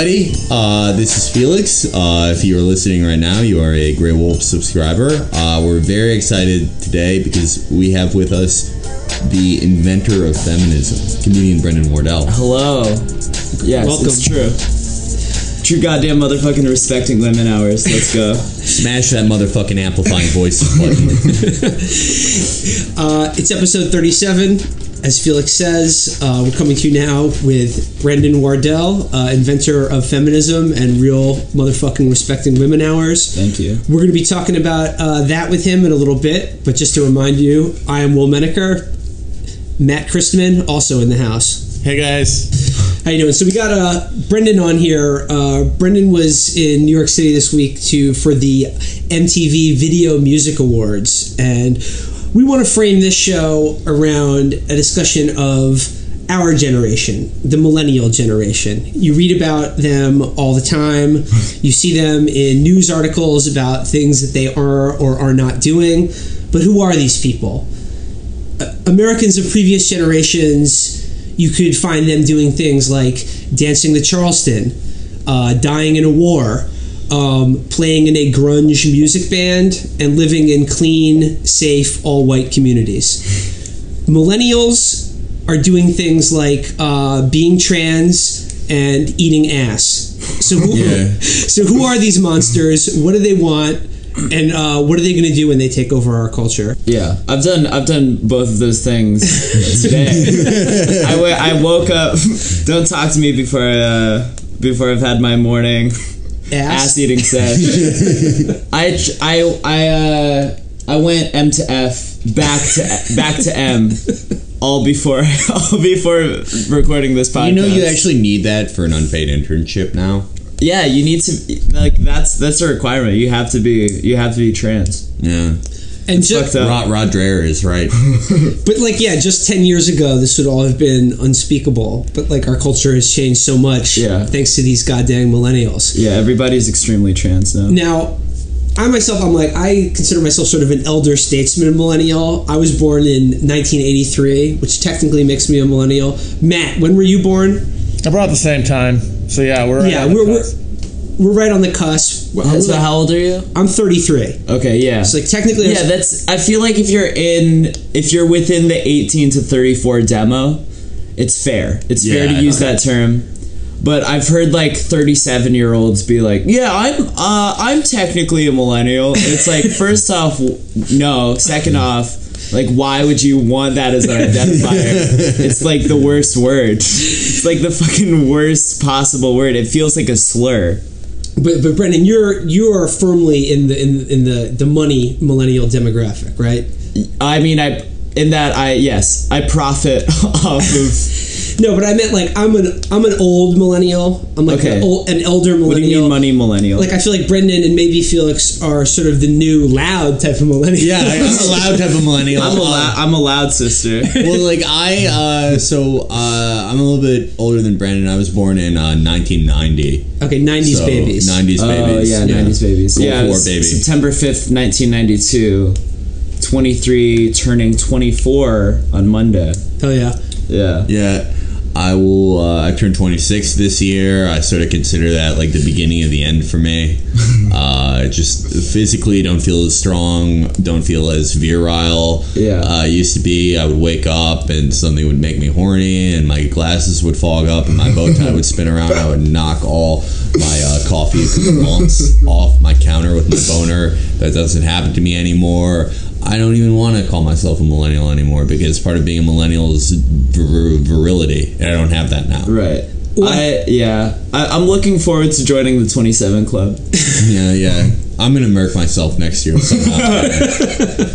Hey everybody, uh, this is Felix. Uh, if you are listening right now, you are a Grey Wolf subscriber. Uh, we're very excited today because we have with us the inventor of feminism, comedian Brandon Wardell. Hello. Yes, Welcome. it's true. True goddamn motherfucking respecting women hours. Let's go. Smash that motherfucking amplifying voice button. Uh, it's episode 37. As Felix says, uh, we're coming to you now with Brandon Wardell, uh, inventor of feminism and real motherfucking respecting women hours. Thank you. We're going to be talking about uh, that with him in a little bit, but just to remind you, I am Will Menaker. Matt Christman, also in the house. Hey guys. How you doing? So we got uh, Brandon on here. Uh, Brandon was in New York City this week to for the MTV Video Music Awards, and we want to frame this show around a discussion of our generation, the millennial generation. You read about them all the time. You see them in news articles about things that they are or are not doing. But who are these people? Uh, Americans of previous generations, you could find them doing things like dancing the Charleston, uh, dying in a war, um, playing in a grunge music band, and living in clean, safe, all white communities. Millennials are doing things like uh, being trans and eating ass. So who, Yeah. so who are these monsters? What do they want? And uh, what are they going to do when they take over our culture? Yeah, I've done I've done both of those things today. I, w- I woke up. Don't talk to me before uh, before I've had my morning ass eating session. I I I uh, I went M to F back to back to M. All before, all before recording this podcast. you know, you actually need that for an unpaid internship now. Yeah, you need to like that's that's a requirement. You have to be you have to be trans. Yeah. And just fucked. Rod, Rod Dreher is right. But like, yeah, just ten years ago, this would all have been unspeakable. But like, our culture has changed so much, Yeah. thanks to these goddamn millennials. Yeah, everybody's extremely trans now. Now, I myself, I'm like, I consider myself sort of an elder statesman millennial. I was born in 1983, which technically makes me a millennial. Matt, when were you born? About the same time. So yeah, we're yeah, we're, we're cusp. We're right on the cusp. I'm, So how old are you? I'm 33. Okay, yeah. So like technically, yeah, that's. I feel like if you're in, if you're within the 18 to 34 demo, it's fair. It's fair to Yeah, use that term. But I've heard like 37 year olds be like, "Yeah, I'm, uh, I'm technically a millennial." It's like, first off, no. Second off, like, why would you want that as an identifier? it's like the worst word. It's like the fucking worst possible word. It feels like a slur. But but Brandon, you're you are firmly in the in in the the money millennial demographic, right? I mean, I in that I yes, I profit off of. No, but I meant like I'm an I'm an old millennial. I'm like Okay. an, old, an elder millennial. What do you mean, money millennial? Like I feel like Brandon and maybe Felix are sort of the new loud type of millennial. Yeah, I'm a loud type of millennial. I'm a loud, I'm a loud sister. well, like I, uh, so uh, I'm a little bit older than Brandon. I was born in uh, 1990. okay, '90s So, babies. 90s Oh babies. yeah, nineties babies. Gold yeah, it War was baby. September fifth, nineteen ninety two. 23 turning 24 on Monday. Hell yeah. Yeah. Yeah, I will. Uh, I turned 26 this year. I sort of consider that like the beginning of the end for me. uh, just physically, don't feel as strong. Don't feel as virile. Yeah. uh, used to be. I would wake up and something would make me horny, and my glasses would fog up, and my bow tie would spin around. I would knock all my uh, coffee lumps off my counter with my boner. That doesn't happen to me anymore. I don't even want to call myself a millennial anymore because part of being a millennial is vir- virility, and I don't have that now. Right. What? I yeah. I, I'm looking forward to joining the 27 club. Yeah, yeah. I'm gonna murk myself next year somehow.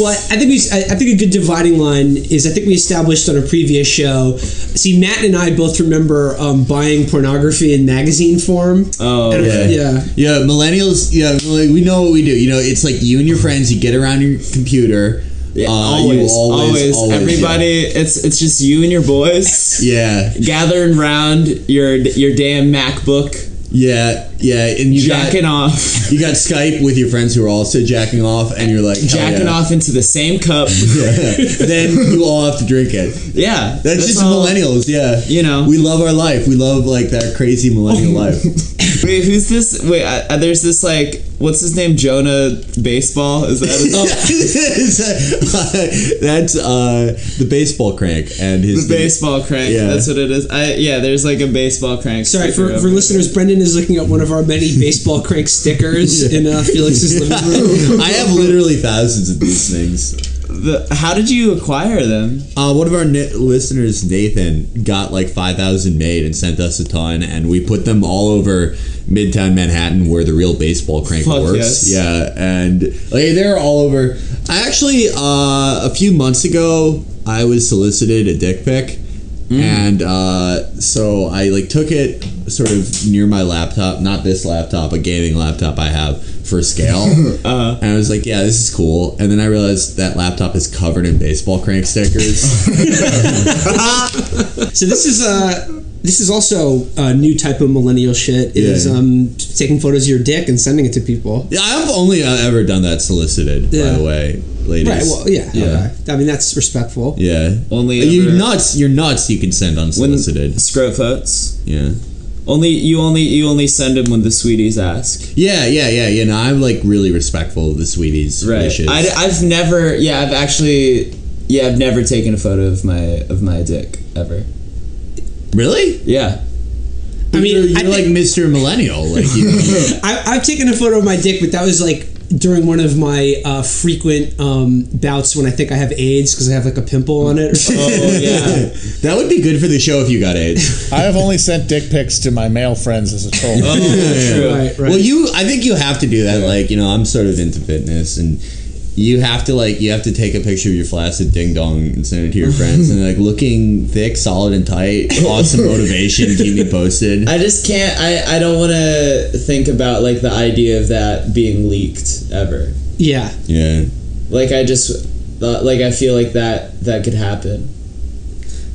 Well, I think we. I I think a good dividing line is I think we established on a previous show. See, Matt and I both remember um, buying pornography in magazine form. Oh And- yeah. yeah. yeah, millennials. Yeah, like, we know what we do. You know, it's like you and your friends. You get around your computer. Yeah, uh, always, you always, always, everybody. It's it's just you and your boys Yeah. gathering around your your damn MacBook Yeah, yeah, and you jacking got off, you got Skype with your friends who are also jacking off, and you're like jacking yeah. off into the same cup. then you all have to drink it. Yeah, That's, just all- millennials, yeah. You know. we love our life. We love like that crazy millennial life. Wait, who's this? Wait, uh, there's this like, what's his name? Jonah Baseball? Is that? His, That's uh, the baseball crank and his the baseball crank. Yeah. That's what it is. I yeah. There's like a baseball crank. Sorry for, for listeners. Brandon is looking at one of our many baseball crank stickers in uh, Felix's living room. I have literally thousands of these things. The, how did you acquire them? Uh, one of our ni- listeners, Nathan, got like 5,000 made and sent us a ton, and we put them all over Midtown Manhattan where the real baseball crank Fuck works. yes. Yeah, and like they're all over. I actually, uh, a few months ago, I was solicited a dick pic. And uh, so I like took it sort of near my laptop, not this laptop, a gaming laptop I have for scale. Uh, And I was like, yeah, this is cool. And then I realized that laptop is covered in baseball crank stickers. So this is uh this is also a new type of millennial shit. Is Yeah. um taking photos of your dick and sending it to people. yeah, I've only uh, ever done that solicited, Yeah. by the way, ladies. Right. Well, yeah. Yeah. Okay. I mean that's respectful. Yeah. Only You're nuts. You're nuts. You can send when unsolicited. scrote votes. yeah. Only you only you only send them when the sweeties ask. Yeah, yeah, yeah, yeah. No, I'm like really respectful of the sweeties' Right. wishes. I, I've never. Yeah, I've actually. Yeah, I've never taken a photo of my of my dick ever. really? Yeah. I mean, you're, you're I like think- Mr. Millennial. Like you. I, I've taken a photo of my dick, but that was like during one of my uh, frequent um, bouts when I think I have AIDS because I have like a pimple on it. Or. Oh yeah. that would be good for the show if you got AIDS. I have only sent dick pics to my male friends as a troll. Oh, true. Right, right. Well, you, I think you have to do that. Like, you know, I'm sort of into fitness, and you have to like, you have to take a picture of your flaccid ding dong and send it to your friends, and like looking thick, solid, and tight. Awesome motivation. To keep me posted. I just can't. I I don't want to think about like the idea of that being leaked ever. yeah. Yeah. Like I just. Uh, like I feel like that that could happen.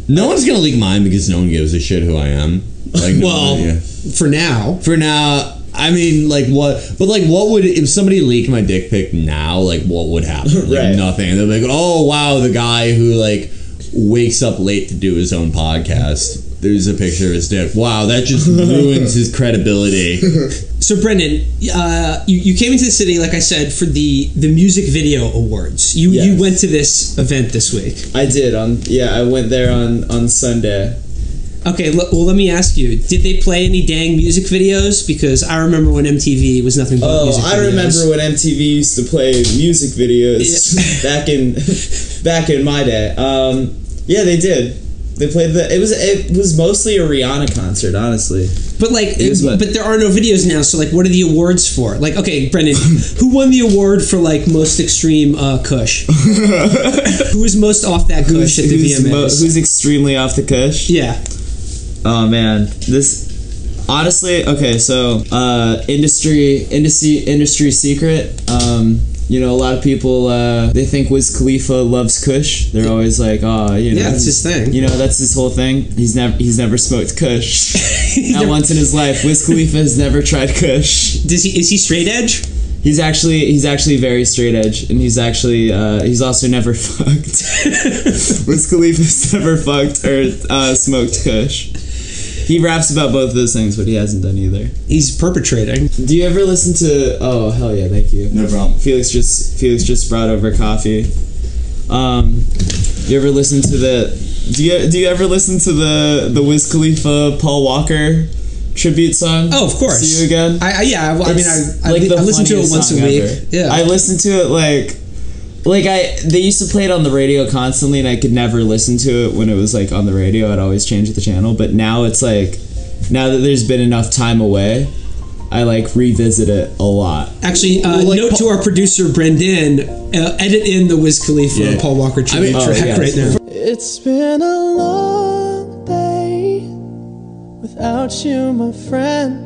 No one's gonna leak mine because no one gives a shit who I am. Like, no Well, one- for now. for now. I mean, like what? But like, what would if somebody leaked my dick pic now? Like, what would happen? Like Right. nothing. They're like, oh wow, the guy who like wakes up late to do his own podcast. There's a picture of his dick. Wow, that just ruins his credibility. So Brandon, uh, you, you came into the city, like I said, for the the music video awards. You you went to this event this week. I did on. Yeah, I went there on on Sunday. Okay, l- well let me ask you: Did they play any dang music videos? Because I remember when MTV was nothing but Oh, music Oh, I videos. remember when MTV used to play music videos back in back in my day. Um, yeah, they did. They played the. It was it was mostly a Rihanna concert, honestly. But like, It but there are no videos now. So like, what are the awards for? Like, okay, Brandon, who won the award for like most extreme uh, Kush? who was most off that Kush at the who's, VMAs? mo- who's extremely off the cush? yeah, Oh man, this honestly okay. So uh, industry industry industry secret. Um, you know, a lot of people uh, they think Wiz Khalifa loves Kush. They're always like, oh, you know, Yeah, that's his thing. You know, that's his whole thing. He's never he's never smoked Kush. Not once in his life. Wiz Khalifa has never tried Kush. does he? Is he straight edge? He's actually he's actually very straight edge, and he's actually uh, he's also never fucked. Wiz Khalifa's never fucked or uh, smoked Kush. He raps about both of those things, but he hasn't done either. He's perpetrating. Do you ever listen to? Oh hell yeah, thank you. No problem. Felix just Felix just brought over coffee. Um, you ever listen to the? Do you do you ever listen to the the Wiz Khalifa Paul Walker tribute song? Oh, of course. See you again. I, I yeah. I, I mean, I, I, like the I listen to it once a week. ever. Yeah, I listen to it like like I they used to play it on the radio constantly and I could never listen to it when it was like on the radio. I'd always change the channel, but now it's like now that there's been enough time away, I like revisit it a lot. Actually, uh, Well, like note to our producer Brendan, uh, edit in the Wiz Khalifa Yeah. Paul Walker tribute I mean- Oh, track yeah. right now. It's been a long day without you, my friend.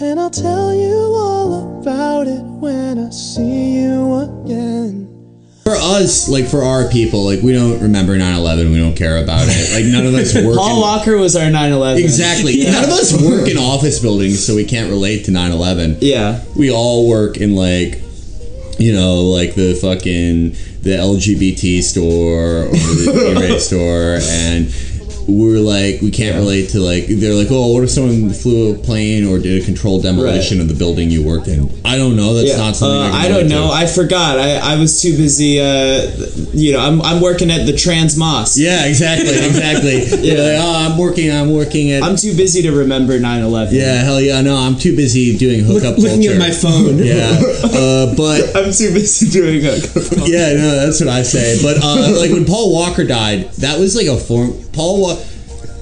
And I'll tell you all about it when I see you again. For us, like for our people, like we don't remember 9/11. We don't care about it. Like none of us work. Paul in- Walker was our 9/11. Exactly. None of us work in office buildings, so we can't relate to 9/11. Yeah. We all work in like, you know, like the fucking the LGBT store or the E-rate store, and we're like, we can't relate to like. They're like, oh, what if someone flew a plane or did a controlled demolition of the building you worked in? I don't know. That's Yeah. not something Uh, I, can I don't know. to. I forgot. I, I was too busy. Uh, you know, I'm, I'm working at the Trans Mosque. yeah, exactly, exactly. yeah, like, oh, I'm working. I'm working at. I'm too busy to remember 9/11. yeah, hell yeah. No, I'm too busy doing Look, hookup looking culture. at my phone. Yeah, uh, but I'm too busy doing it. yeah, no, that's what I say. But uh, like when Paul Walker died, that was like a form. Paul Wa-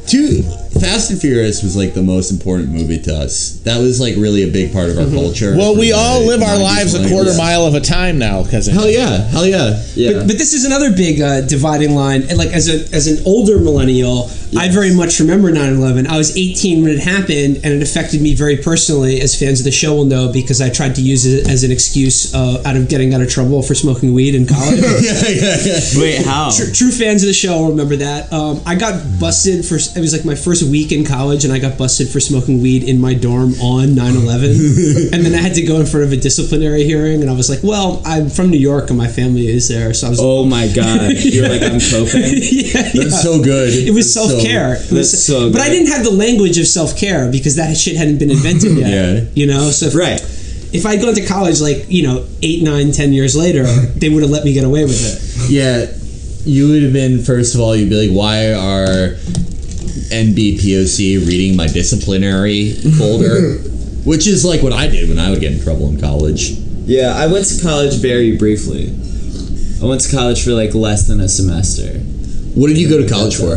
two Fast and Furious was like the most important movie to us. That was like really a big part of our culture. Well, we the all live our lives a quarter mile of a time now because Hell yeah, hell yeah. Yeah. But, but this is another big uh, dividing line. And like as a as an older millennial, I very much remember 9/11. I was 18 when it happened, and it affected me very personally. As fans of the show will know, because I tried to use it as an excuse uh, out of getting out of trouble for smoking weed in college. yeah, yeah, yeah. Wait, how? True, true fans of the show will remember that. Um, I got busted for it was like my first week in college, and I got busted for smoking weed in my dorm on 9/11. and then I had to go in front of a disciplinary hearing, and I was like, "Well, I'm from New York, and my family is there, so I was." Like, Oh my god. You're like, I'm coping. yeah, That's yeah. so good. It was self care. That's so But I didn't have the language of self care because that shit hadn't been invented yet. Yeah. You know, so if, Right. if I'd gone to college like you know eight, nine, ten years later, they would have let me get away with it. Yeah, you would have been first of all. You'd be like, why are NBPOC reading my disciplinary folder? Which is like what I did when I would get in trouble in college. Yeah, I went to college very briefly. I went to college for like less than a semester. What did you go to college for?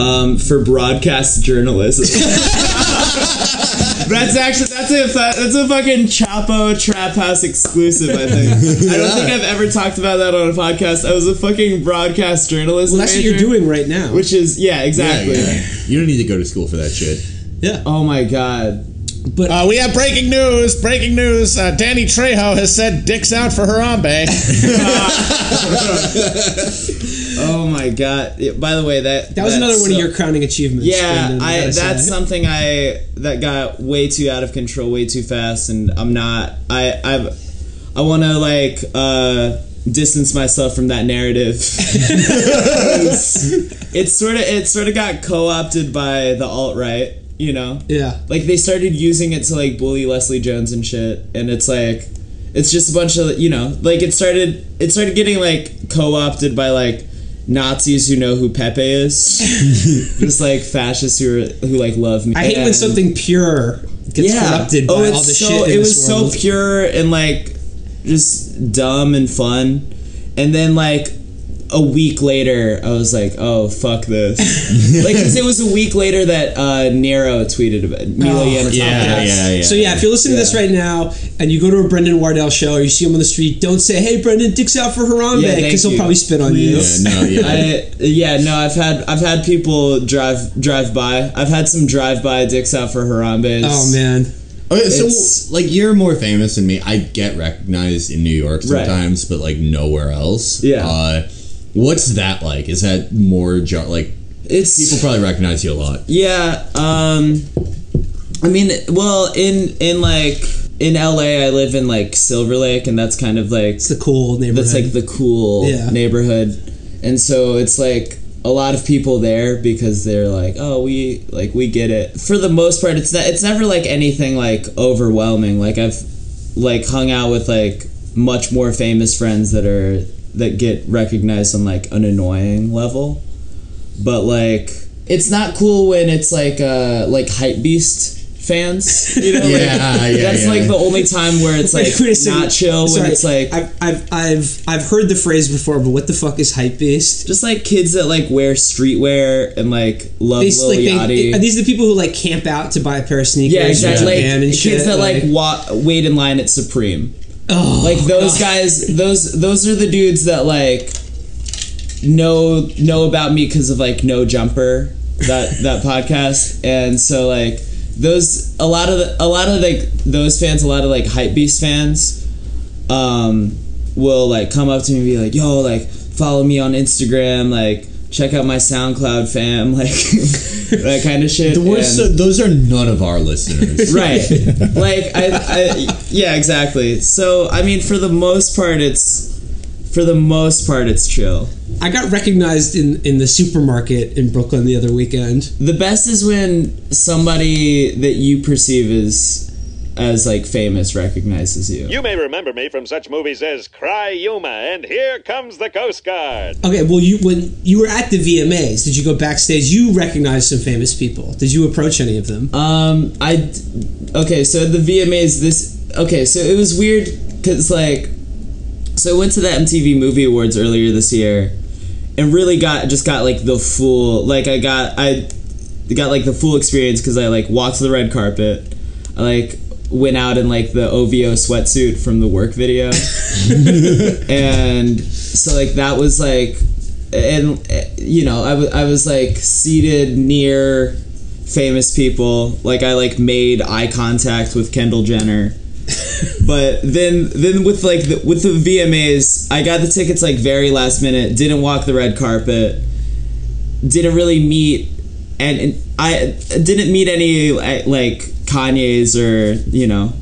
Um, for broadcast journalism. that's actually that's a that's a fucking Chapo Trap House exclusive. I think. I don't think I've ever talked about that on a podcast. I was a fucking broadcast journalist. Well, that's what you're doing right now. Which is yeah, exactly. Yeah, yeah. You don't need to go to school for that shit. yeah. Oh my god. But Uh, we have breaking news. Breaking news. Uh, Danny Trejo has said dicks out for Harambe. Oh my god. Yeah, By the way, that that was another that's one of your crowning achievements. Yeah, Brandon, I that's say. something I that got way too out of control, way too fast, and I'm not. I I've I want to like uh, distance myself from that narrative. it's sort of it sort of got co opted by the alt right, you know. Yeah. Like they started using it to like bully Leslie Jones and shit, and it's like it's just a bunch of you know like it started it started getting like co opted by like Nazis who know who Pepe is, just like fascists who are who like love me. I hate when something pure gets corrupted by oh, all the so, shit. In It was world. so pure and like just dumb and fun, and then like a week later, I was like, "Oh fuck this!" like 'cause it was a week later that uh, Nero tweeted about Milo Oh, Yiannopoulos. Yeah, yeah, yeah. So yeah, if you're listening to this right now and you go to a Brandon Wardell show or you see him on the street, don't say, "Hey, Brandon, dicks out for Harambe," Yeah, because he'll you. probably spit on Please. you. Yeah, no, yeah. I, yeah, no, I've had I've had people drive drive by. I've had some drive by dicks out for Harambe. Oh man, Okay, so It's- like you're more famous than me. I get recognized in New York Right. sometimes, but like nowhere else. Yeah. Uh, what's that like? Is that more jar- like It's people probably recognize you a lot? Yeah, um I mean, well, in in like in LA I live in like Silver Lake and that's kind of like it's the cool neighborhood. that's like the cool Yeah. neighborhood. And so it's like a lot of people there because they're like, "Oh, we like we get it." For the most part, it's not, it's never like anything like overwhelming. Like I've like hung out with like much more famous friends that are that get recognized on like an annoying level. But like it's not cool when it's like uh like hype beast fans, you know? like, Yeah, yeah, That's yeah. like the only time where it's like Wait, wait a second. not chill Sorry, when it's like I've, I've I've I've heard the phrase before, but what the fuck is hype beast? just like kids that like wear streetwear and like love They, Lil like, Yachty. they, are these the people who like camp out to buy a pair of sneakers? yeah, in exactly. Like Japan and kids shit? that like wa- wait in line at Supreme. Oh, Like those guys, those those are the dudes that like know know about me because of like No Jumper that that podcast, and so like those a lot of the, a lot of like those fans, a lot of like hype beast fans, um, will like come up to me and be like, "Yo, like follow me on Instagram, like check out my SoundCloud fam, like that kind of shit." We're And- so, those are none of our listeners. right like I, I yeah exactly so i mean for the most part it's for the most part it's chill I got recognized in in the supermarket in Brooklyn the other weekend. the best is when somebody that you perceive as as like famous recognizes you You may remember me from such movies as Cry Yuma and Here Comes the Coast Guard. Okay, well, you when you were at the VMAs, did you go backstage? You recognized some famous people. Did you approach any of them? um I okay so the vmas this okay so it was weird because like so i went to the mtv movie awards earlier this year and really got just got like the full like i got i got like the full experience because i like walked the red carpet i like went out in like the ovo sweatsuit from the work video. And so like that was like and you know I wa- I was like seated near famous people. Like i like made eye contact with kendall jenner. But then then with like the, with the vmas i got the tickets like very last minute. Didn't walk the red carpet. Didn't really meet and, and i didn't meet any like kanye's or you know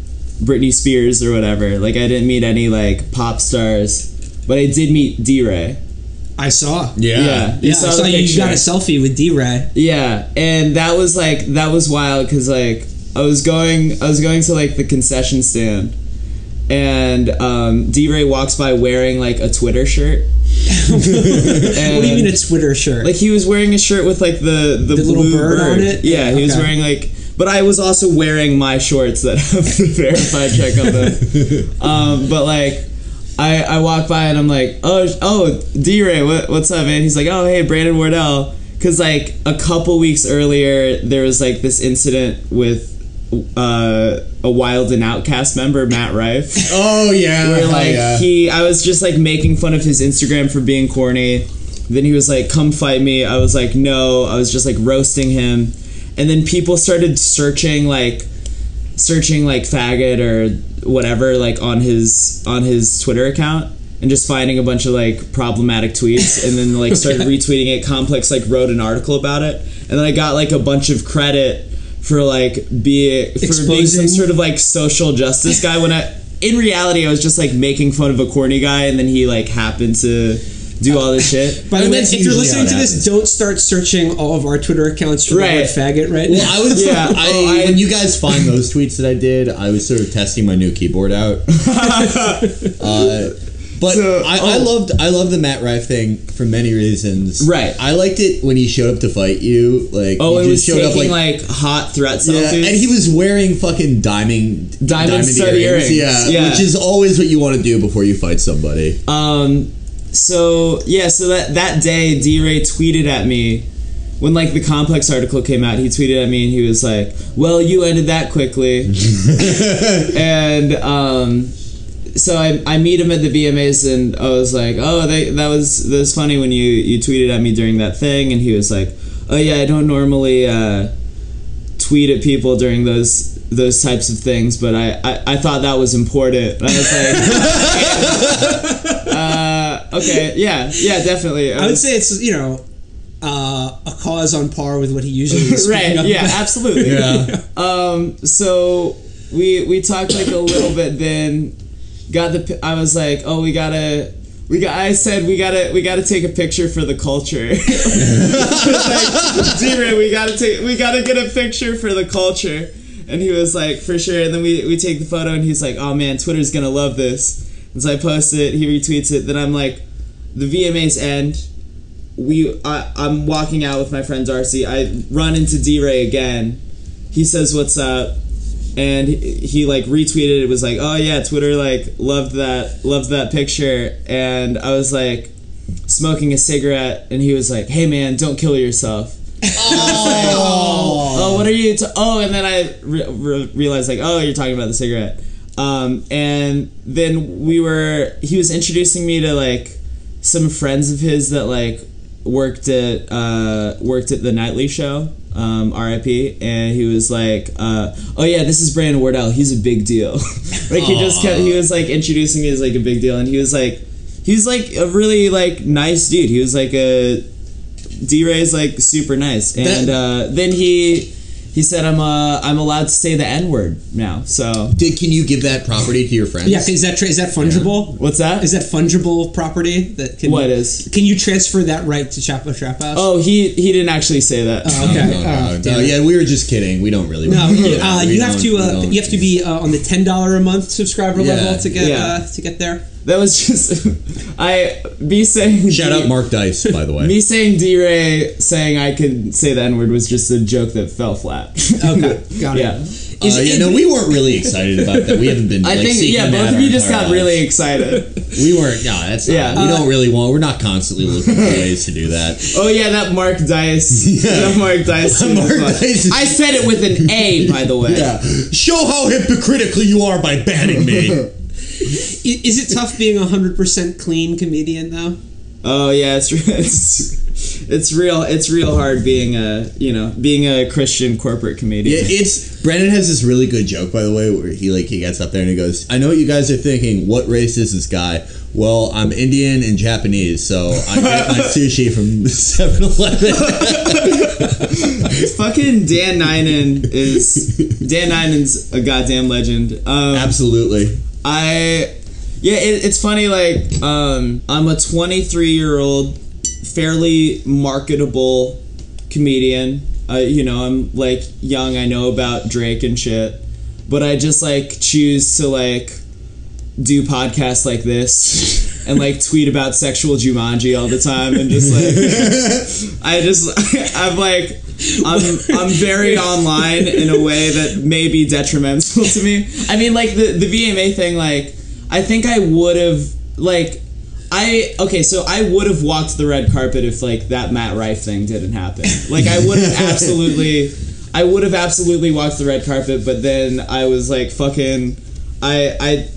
britney spears or whatever like i didn't meet any like pop stars but i did meet DeRay I saw. Yeah. yeah Yeah, I saw you picture. got a selfie with DeRay. Yeah, and that was like that was wild because like I was going I was going to like the concession stand, and um, DeRay walks by wearing like a Twitter shirt. What do you mean a Twitter shirt? Like he was wearing a shirt with like the the, The little blue bird on it? Yeah, he was wearing like. But I was also wearing my shorts that have the verified check on them. Um, but like, I I walk by and I'm like, oh oh DeRay, what, what's up, man? He's like, oh hey Brandon Wardell, because like a couple weeks earlier there was like this incident with uh, a Wild and Outcast member Matt Rife Oh yeah. where hell like yeah. he I was just like making fun of his Instagram for being corny. Then he was like, "Come fight me." I was like, "No." I was just like roasting him. And then people started searching like searching like faggot or whatever like on his on his Twitter account and just finding a bunch of like problematic tweets and then like started retweeting it. Complex like wrote an article about it. And then I got like a bunch of credit for like being for being some sort of like social justice guy when I in reality I was just like making fun of a corny guy and then he like happened to do all this shit. By the way, if you're listening how to it this, don't start searching all of our Twitter accounts for Right. the word faggot right Well, now. I was Yeah. I, Oh, I- when you guys find those tweets that I did, I was sort of testing my new keyboard out. uh, but So- I, I oh. loved I loved the Matt Rife thing for many reasons. Right. I liked it when he showed up to fight you. Like Oh, he it was just showed taking up like. like, hot threats. yeah, selfies. and he was wearing fucking diamond Diamond stud earrings. Yeah, Yeah. which is always what you want to do before you fight somebody. Um, so yeah, so that that day, DeRay tweeted at me when like the complex article came out. He tweeted at me and he was like, "Well, you ended that quickly," and um, so I, I meet him at the VMAs and I was like, "Oh, they, that was that was funny when you you tweeted at me during that thing," and he was like, "Oh yeah, I don't normally." Uh, tweet at people during those those types of things, but I, I, I thought that was important. And I was like, okay, yeah, yeah, definitely. I would say it's you know uh, a cause on par with what he usually is. right, up yeah, about. absolutely. Yeah. Um, so we we talked like a little bit. Then got the. I was like, oh, we gotta. We got. I said we gotta. We gotta take a picture for the culture. like, DeRay, we gotta take. We gotta get a picture for the culture. And he was like, for sure. And then we we take the photo, and he's like, oh man, Twitter's gonna love this. And so I post it. He retweets it. Then I'm like, the VMAs end. We. I, I'm walking out with my friend Darcy. I run into DeRay again he says what's up and he, he like retweeted it was like oh yeah twitter like loved that loved that picture and i was like smoking a cigarette and he was like hey man don't kill yourself oh Oh, what are you t- oh and then i re- re- realized like oh you're talking about the cigarette um, and then we were he was introducing me to like some friends of his that like worked at uh, worked at the nightly show um, R.I.P. And he was like, uh, "Oh yeah, this is Brandon Wardell. He's a big deal." like he just kept, he was like introducing me as like a big deal, and he was like, he was like a really like nice dude. He was like a DeRay's like super nice, and uh, then he he said I'm uh I'm allowed to say the N word now. So Did, can you give that property to your friends? Yeah, is that tra- is that fungible? what's that? Is that fungible property that can What is? Can you transfer that right to Chapo Trap House? Oh, he he didn't actually say that. Oh, okay. No, no, Oh, no, damn it. yeah, we were just kidding. We don't really. No, you, uh, We you have don't- to we uh, don't- you have to be uh, on the ten dollar a month subscriber Yeah. level to get Yeah. uh, to get there. That was just I me saying Shout D- out Mark Dice, by the way. Me saying DeRay saying I could say the N word was just a joke that fell flat. Okay, got it. yeah. Uh, yeah, no, we weren't really excited about that. We haven't been. I like, think yeah, both of you just got lives. really excited. We weren't. No, that's not. Yeah. we Uh, don't really want. We're not constantly looking for ways to do that. Oh yeah, that Mark Dice. That Mark Dice. thing Mark. Dice I said it with an A, by the way. Yeah. Show how hypocritical you are by banning me. I- Is it tough being a hundred percent clean comedian though? Oh yeah, it's it's it's real. It's real hard being a you know being a Christian corporate comedian. Yeah, it's Brandon has this really good joke, by the way, where he like he gets up there and he goes, "I know what you guys are thinking. What race is this guy? Well, I'm Indian and Japanese, so I get my sushi from 7-Eleven." Fucking Dan Nainan is Dan Nainan's a goddamn legend. Um, Absolutely. I yeah, it, it's funny. Like um, I'm a 23 year old, fairly marketable comedian. Uh, you know, I'm like young. I know about Drake and shit, but I just like choose to like do podcasts like this and like tweet about sexual Jumanji all the time and just like I just I'm like I'm I'm very online in a way that may be detrimental to me. I mean like the the VMA thing like I think I would have like I okay, so I would have walked the red carpet if like that Matt Rife thing didn't happen. Like I would have absolutely I would have absolutely walked the red carpet, but then I was like fucking I I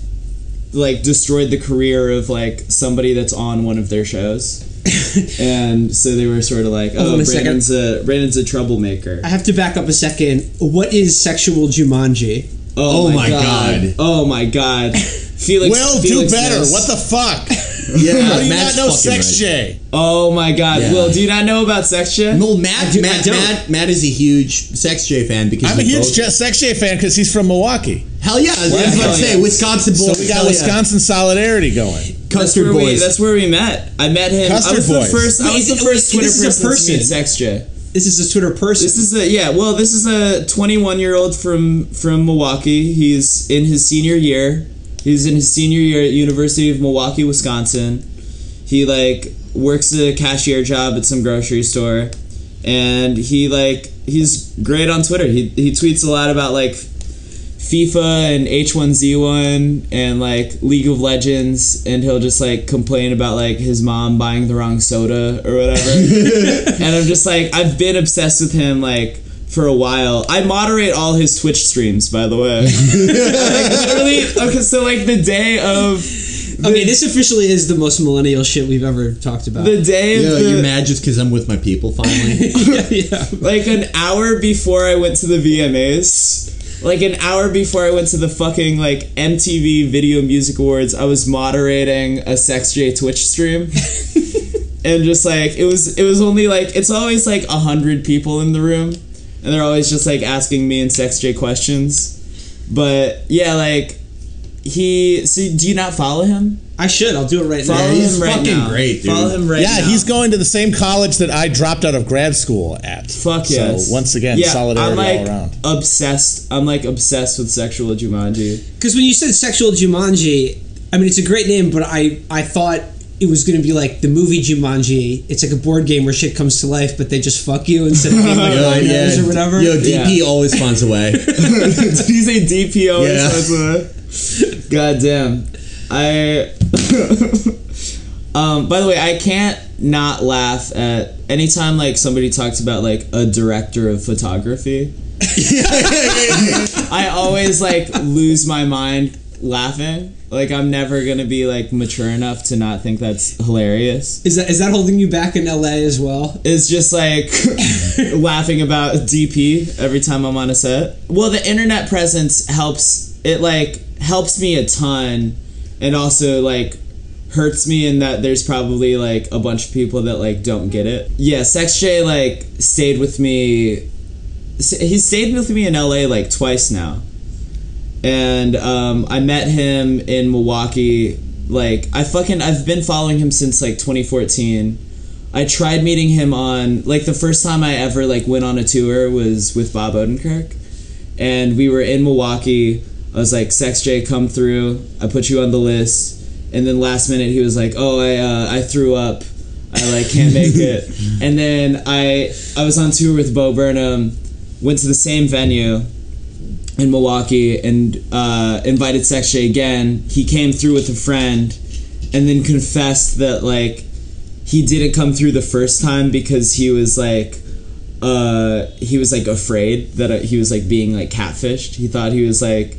like destroyed the career of like somebody that's on one of their shows. and so they were sort of like, "Oh, on a second. Brandon's a Brandon's a troublemaker." I have to back up a second. What is sexual Jumanji? Oh, oh my God. Oh my god! Felix, Will do better. knows. What the fuck? Yeah, How do you Matt's not know fucking Sex right. J? Oh my god! Yeah. Will, do you not know about sex shit? No, Matt, do- I Matt, don't. Matt, Matt is a huge Sex J fan because I'm a we huge both- Je- Sex J fan because he's from Milwaukee. Hell yeah! I was about to Hell say yeah. Wisconsin So we got hell yeah. Wisconsin solidarity going. That's Custard where we. boys. That's where we met. I met him. I Custard was the boys. first. I Wait, was is the it- first wait, Twitter this is a person, to person? meet Sex J. This is a Twitter person. This is a yeah. Well, this is a 21 year old from from Milwaukee. He's in his senior year. He's in his senior year at University of Milwaukee, Wisconsin. He like works a cashier job at some grocery store, and he like he's great on Twitter. He he tweets a lot about like FIFA and H1Z1 and like League of Legends and he'll just like complain about like his mom buying the wrong soda or whatever. and I'm just like I've been obsessed with him like for a while. I moderate all his Twitch streams by the way. like literally okay so like the day of okay, this officially is the most millennial shit we've ever talked about. the day of Yeah, the, you're mad just because I'm with my people finally. yeah, yeah. like an hour before I went to the VMAs. Like an hour before I went to the fucking like MTV Video Music Awards, I was moderating a Sex J Twitch stream. and just like it was it was only like it's always like a hundred people in the room and they're always just like asking me and Sex J questions. But yeah, like he so do you not follow him? I should. I'll do it right Follow now. he's him right fucking now. great, dude. Follow him right now. yeah, now. he's going to the same college that I dropped out of grad school at. Fuck yes. so once again, yeah, solidarity I'm like all around. obsessed. I'm like obsessed with sexual Jumanji. Because when you said sexual Jumanji, I mean it's a great name, but I I thought it was going to be like the movie Jumanji. It's like a board game where shit comes to life, but they just fuck you instead of being like Yo, rhinos or whatever. Yo, DP always finds a way. Did you say DPO? Yeah. God damn. I. um. By the way, I can't not laugh at anytime like somebody talks about like a director of photography. I always like lose my mind laughing. Like I'm never gonna be like mature enough to not think that's hilarious. Is that is that holding you back in LA as well? It's just like laughing about DP every time I'm on a set. Well, the internet presence helps. It like helps me a ton, and also like hurts me in that there's probably like a bunch of people that like don't get it. Yeah, Sex J like stayed with me. He stayed with me in LA like twice now and um, I met him in Milwaukee. Like I fucking I've been following him since like 2014. I tried meeting him on like the first time I ever like went on a tour was with Bob Odenkirk, and we were in Milwaukee. I was like, "Sex J, come through. I put you on the list." And then last minute he was like, "Oh, I uh, I threw up. I like can't make it." and then I I was on tour with Bo Burnham, went to the same venue in Milwaukee and uh, invited Sex J again. He came through with a friend and then confessed that like he didn't come through the first time because he was like uh he was like afraid that uh, he was like being like catfished. He thought he was like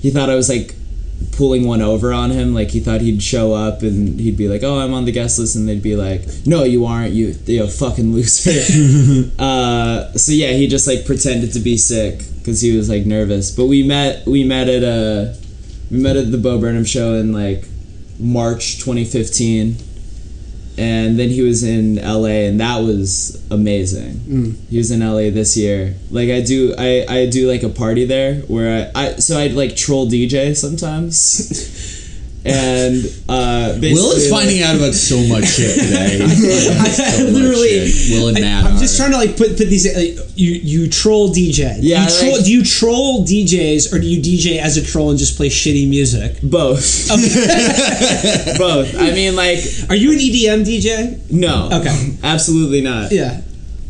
he thought I was like pulling one over on him like he thought he'd show up and he'd be like oh i'm on the guest list and they'd be like no you aren't you you fucking loser. Uh, so yeah he just like pretended to be sick because he was like nervous. But we met we met at a we met at the bo burnham show in like march 2015 and then he was in LA and that was amazing. Mm. He was in LA this year. Like I do I, I do like a party there where I, I so I'd like troll DJ sometimes. and uh basically, Will is like- finding out about so much shit today. He's finding out so literally, shit. Will and I, Matt. I'm just trying to like put put these. Like, you you troll DJ. Yeah, You troll, like- do you troll DJs or do you DJ as a troll and just play shitty music? both. both. I mean like Are you an EDM DJ? no. Okay. Absolutely not. Yeah,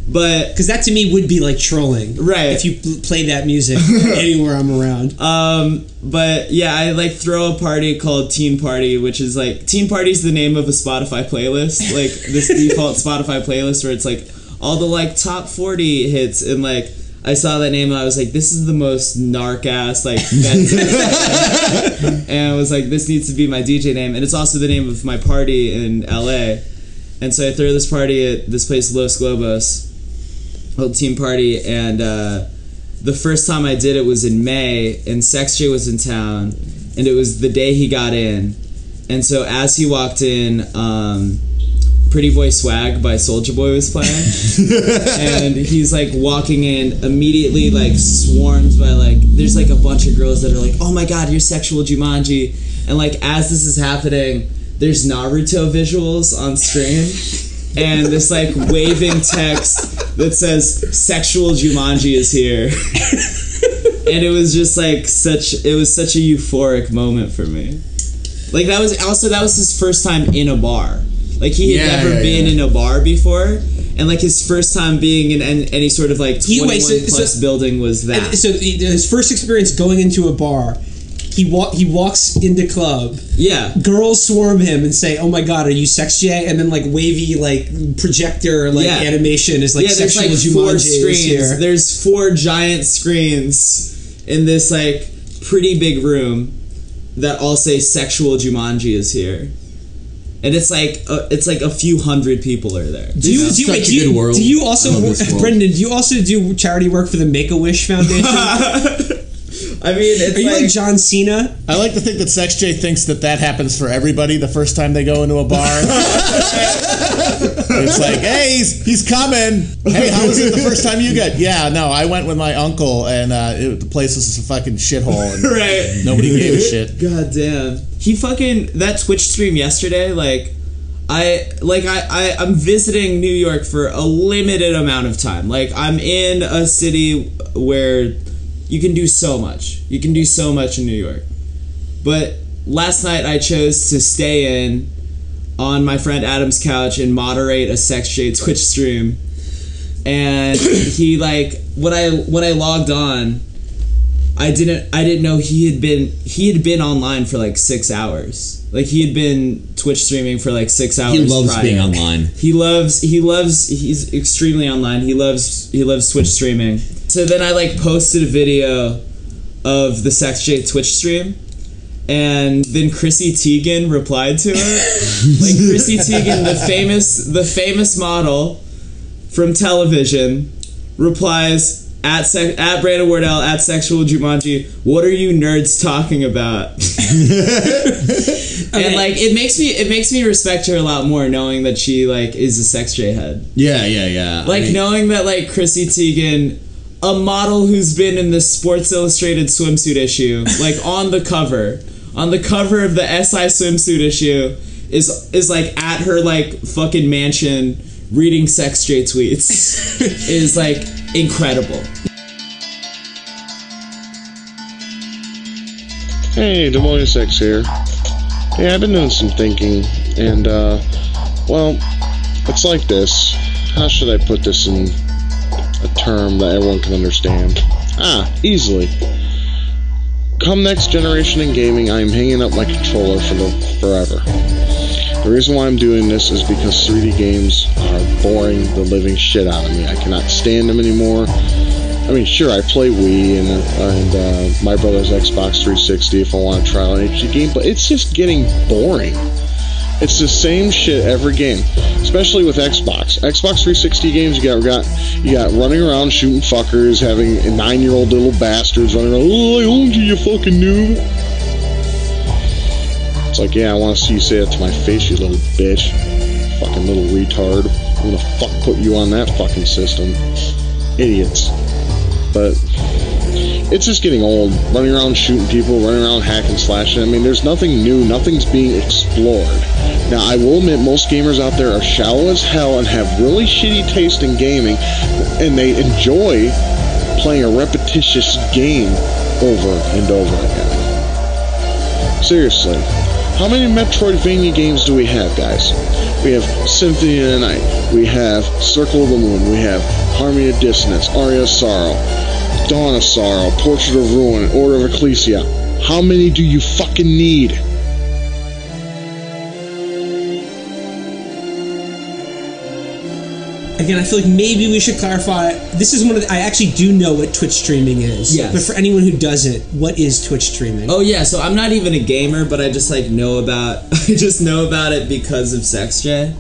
But because that to me would be like trolling, Right. If you pl- play that music anywhere I'm around. Um, but yeah, I like throw a party called Teen Party, which is like Teen Party is the name of a Spotify playlist, like this default Spotify playlist where it's like all the like top forty hits, and like I saw that name and I was like, this is the most narc ass like, and I was like, this needs to be my DJ name, and it's also the name of my party in LA, and so I throw this party at this place Los Globos, called Teen Party, and. uh the first time I did it was in May, and Sex J was in town, and it was the day he got in. And so as he walked in, um, Pretty Boy Swag by Soulja Boy was playing, and he's like walking in immediately, like swarmed by like there's like a bunch of girls that are like, oh my god, you're sexual Jumanji, and like as this is happening, there's Naruto visuals on screen. And this like waving text that says "sexual Jumanji is here," and it was just like such it was such a euphoric moment for me. Like that was also that was his first time in a bar. Like he had Yeah, never yeah, been yeah. in a bar before and like his first time being in an, any sort of like 21 He- wait, so- plus so- building was that. so his first experience going into a bar, he wa- he walks into club. yeah Girls swarm him and say, "Oh my god, are you sex J?" And then like wavy like projector like Yeah. animation is like yeah there's sexual like four Jumanji is screens here. there's four giant screens in this like pretty big room that all say sexual Jumanji is here and it's like uh, it's like a few hundred people are there Do you, do, you, wait, do, you, world. do you also, I love this world. Brandon? Do you also do charity work for the Make a Wish Foundation? I mean it's Are you like, like John Cena? I like to think that Sex J thinks that that happens for everybody the first time they go into a bar. it's like, hey, he's, he's coming. Hey, how was it the first time you got? Yeah, no, I went with my uncle, and uh, it, the place was just a fucking shithole, and right nobody gave a shit. God damn. He fucking that Twitch stream yesterday, like I like I, I I'm visiting New York for a limited amount of time. Like I'm in a city where you can do so much. You can do so much in New York. But last night I chose to stay in on my friend Adam's couch and moderate a Sex J Twitch stream. And he like when I when I logged on, I didn't I didn't know he had been he had been online for like six hours. Like he had been Twitch streaming for like six hours. He loves prior. being online. He loves he loves he's extremely online. He loves he loves Twitch streaming. So then I like posted a video of the Sex J Twitch stream and then Chrissy Teigen replied to it. like Chrissy Teigen, the famous the famous model from television, replies at at Brandon Wardell at Sexual Jumanji. What are you nerds talking about? And like it makes me it makes me respect her a lot more knowing that she like is a sex J head. Yeah, yeah, yeah. I Like mean, knowing that like Chrissy Teigen, a model who's been in the Sports Illustrated swimsuit issue, like on the cover, on the cover of the SI swimsuit issue, is is like at her like fucking mansion reading sex J tweets is like incredible. Hey, Des Moines Six here. Yeah, I've been doing some thinking, and, uh, well, it's like this. How should I put this in a term that everyone can understand? Ah, easily. Come next generation in gaming, I am hanging up my controller for the forever. The reason why I'm doing this is because 3D games are boring the living shit out of me. I cannot stand them anymore. I mean, sure, I play Wii and, and uh, my brother's Xbox 360 if I want to try an HD game, but it's just getting boring. It's the same shit every game, especially with Xbox. Xbox 360 games, you got got you got running around shooting fuckers, having nine-year-old little bastards running around. Oh, I owned you, you fucking noob. It's like, yeah, I want to see you say that to my face, you little bitch, fucking little retard. I'm gonna fuck put you on that fucking system, idiots but it's just getting old. Running around shooting people, running around hacking, slashing. I mean, there's nothing new. Nothing's being explored. Now, I will admit, most gamers out there are shallow as hell and have really shitty taste in gaming, and they enjoy playing a repetitious game over and over again. Seriously, how many Metroidvania games do we have, guys? We have Symphony of the Night. We have Circle of the Moon. We have Harmony of Dissonance, Aria of Sorrow, Dawn of Sorrow, Portrait of Ruin, Order of Ecclesia. How many do you fucking need? Again, I feel like maybe we should clarify. This is one of the, I actually do know what Twitch streaming is. Yes. But for anyone who doesn't, what is Twitch streaming? Oh yeah, so I'm not even a gamer, but I just like know about I just know about it because of SexJ.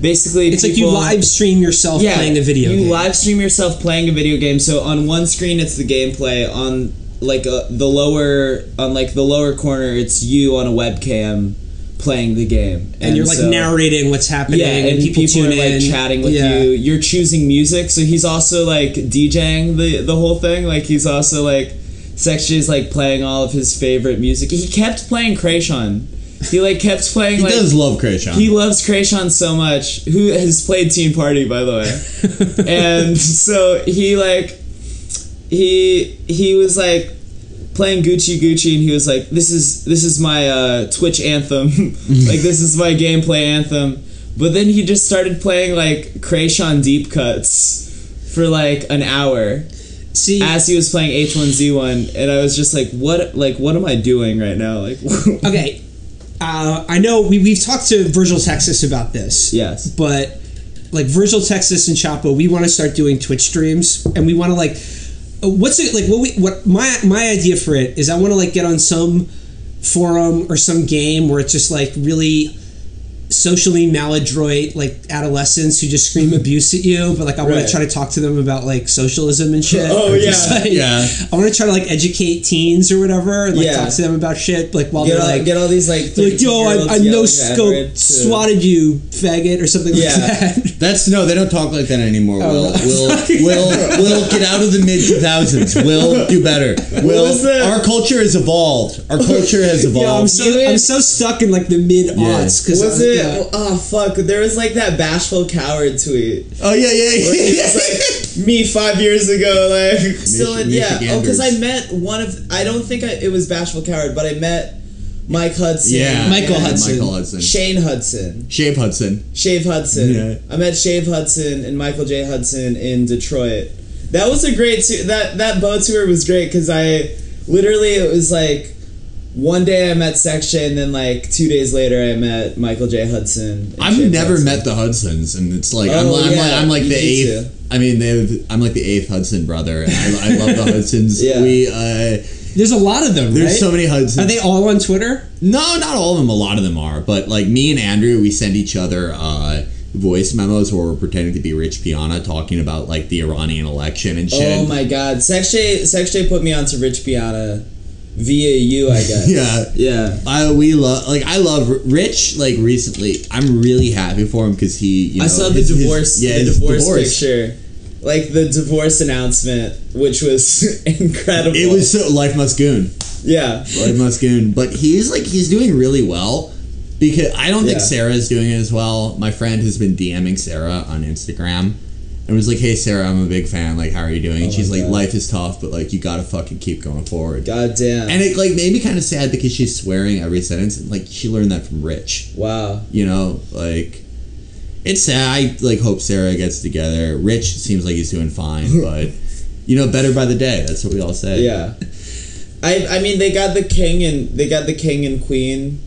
Basically, it's like you live stream yourself playing a video you game. live stream yourself playing a video game. So on one screen it's the gameplay. On like uh, the lower on like the lower corner it's you on a webcam playing the game, and, you're like so- narrating what's happening, Yeah, and, people, tune are like in. chatting with Yeah. you. You're choosing music, so he's also like DJing the the whole thing. Like he's also like SexJ's like playing all of his favorite music. He kept playing Kreayshawn. He like kept playing. he like, does love Kreayshawn. he loves Kreayshawn so much. Who has played Teen Party, by the way? and so he like he he was like playing Gucci Gucci, and he was like, "This is this is my uh, Twitch anthem. like this is my gameplay anthem." But then he just started playing like Kreayshawn deep cuts for like an hour See, as he was playing H1Z1, and I was just like, "What? Like, what am I doing right now?" Like, okay, uh, I know we, we've talked to Virgil Texas about this. Yes. But like Virgil Texas and Chapo, we want to start doing Twitch streams, and we want to like, Uh, what's it like? What we what my my idea for it is, I want to like get on some forum or some game where it's just like really socially maladroit like adolescents who just scream abuse at you but like i want Right. to try to talk to them about like socialism and shit Oh, Or just, yeah. like, Yeah. i want to try to like educate teens or whatever and like Yeah. talk to them about shit like while get they're all, like get all these like like, yo, I, 32-year-olds I no scope to- swatted you, faggot, or something Yeah. like that. That's no, they don't talk like that anymore. Oh, Will, no. will, will, will get out of the mid two thousands. Will do better. Will, our culture has evolved. Our culture has evolved. Yeah, I'm so I'm so stuck in like the mid aughts because Was it? Oh, oh fuck! There was like that bashful coward tweet. oh yeah, yeah, yeah. like me five years ago, like still in, yeah. Oh, because I met one of. I don't think I, it was bashful coward, but I met Mike Hudson. yeah, Michael Hudson. Michael Hudson. Shane Hudson, Shape Hudson. Shave Hudson. Yeah. I met Shave Hudson and Michael J Hudson in Detroit. That was a great tour. That that boat tour was great because I literally it was like one day I met Section, and then like two days later I met Michael J Hudson. I've Shave never Hudson. met the Hudsons, and it's like I'm, Oh, I'm, yeah, like, I'm like you the need eighth. I mean, they I'm like the eighth Hudson brother. And I, I love the Hudsons. Yeah. We uh, There's a lot of them. There's right? so many Hudsons. Are they all on Twitter? No, not all of them. A lot of them are. But like me and Andrew, we send each other uh, voice memos where we're pretending to be Rich Piana talking about like the Iranian election and shit. Oh my god. Sexshay Sexshay put me onto Rich Piana via you, I guess. Yeah. Yeah. I we love like I love Rich. Like recently, I'm really happy for him because he. You know, I saw the his- his- divorce yeah, the his divorce, picture. Like the divorce announcement, which was incredible. It was so life must goon. yeah. Life must goon. But he's like he's doing really well because I don't think Yeah. is doing it as well. My friend has been DMing Sarah on Instagram. And was like, "Hey Sarah, I'm a big fan. Like, how are you doing?" And Oh she's like, God. "Life is tough, but like, you gotta fucking keep going forward." God damn. And it like made me kind of sad because she's swearing every sentence. and, Like she learned that from Rich. wow. You know, like it's sad. I like hope Sarah gets together. Rich seems like he's doing fine, but you know, better by the day. That's what we all say. Yeah. I I mean they got the king and they got the king and queen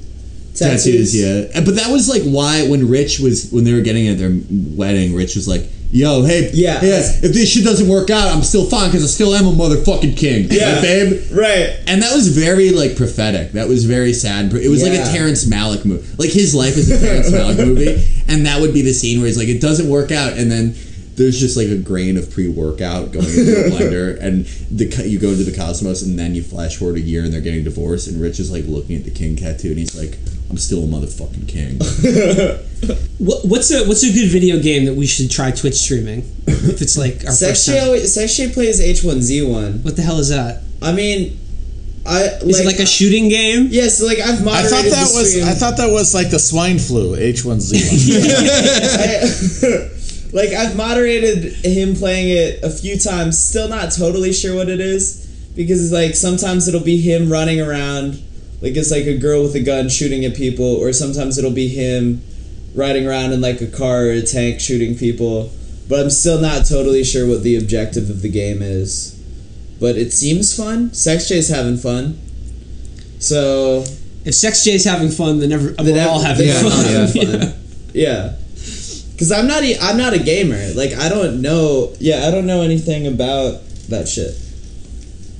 tattoos. Tattoos, yeah. But that was like why when Rich was when they were getting at their wedding, Rich was like, "Yo, hey, Yeah. yeah. If this shit doesn't work out, I'm still fine because I still am a motherfucking king, Yeah. Like, babe." Right. And that was very like prophetic. That was very sad. It was like a Terrence Malick movie. Like his life is a Terrence Malick movie, and that would be the scene where he's like, it doesn't work out, and then there's just like a grain of pre-workout going into the blender, and the you go into the cosmos, and then you flash forward a year, and they're getting divorced, and Rich is like looking at the king tattoo, and he's like, I'm still a motherfucking king. What, what's a what's a good video game that we should try Twitch streaming? If it's like our first time. always Sexshay plays H1Z1. What the hell is that? I mean I Is it like a shooting game? Yes, like I've I moderated thought that the was stream. I thought that was like the swine flu H1Z1. I- like I've moderated him playing it a few times. Still not totally sure what it is because it's like sometimes it'll be him running around, like it's like a girl with a gun shooting at people, or sometimes it'll be him riding around in like a car or a tank shooting people. But I'm still not totally sure what the objective of the game is. But it seems fun. Sex J's having fun. So If Sex J's having fun, then every, then we're all having then fun. Yeah. fun. Yeah. Cause I'm not e- I'm not a gamer. Like I don't know. Yeah, I don't know anything about that shit.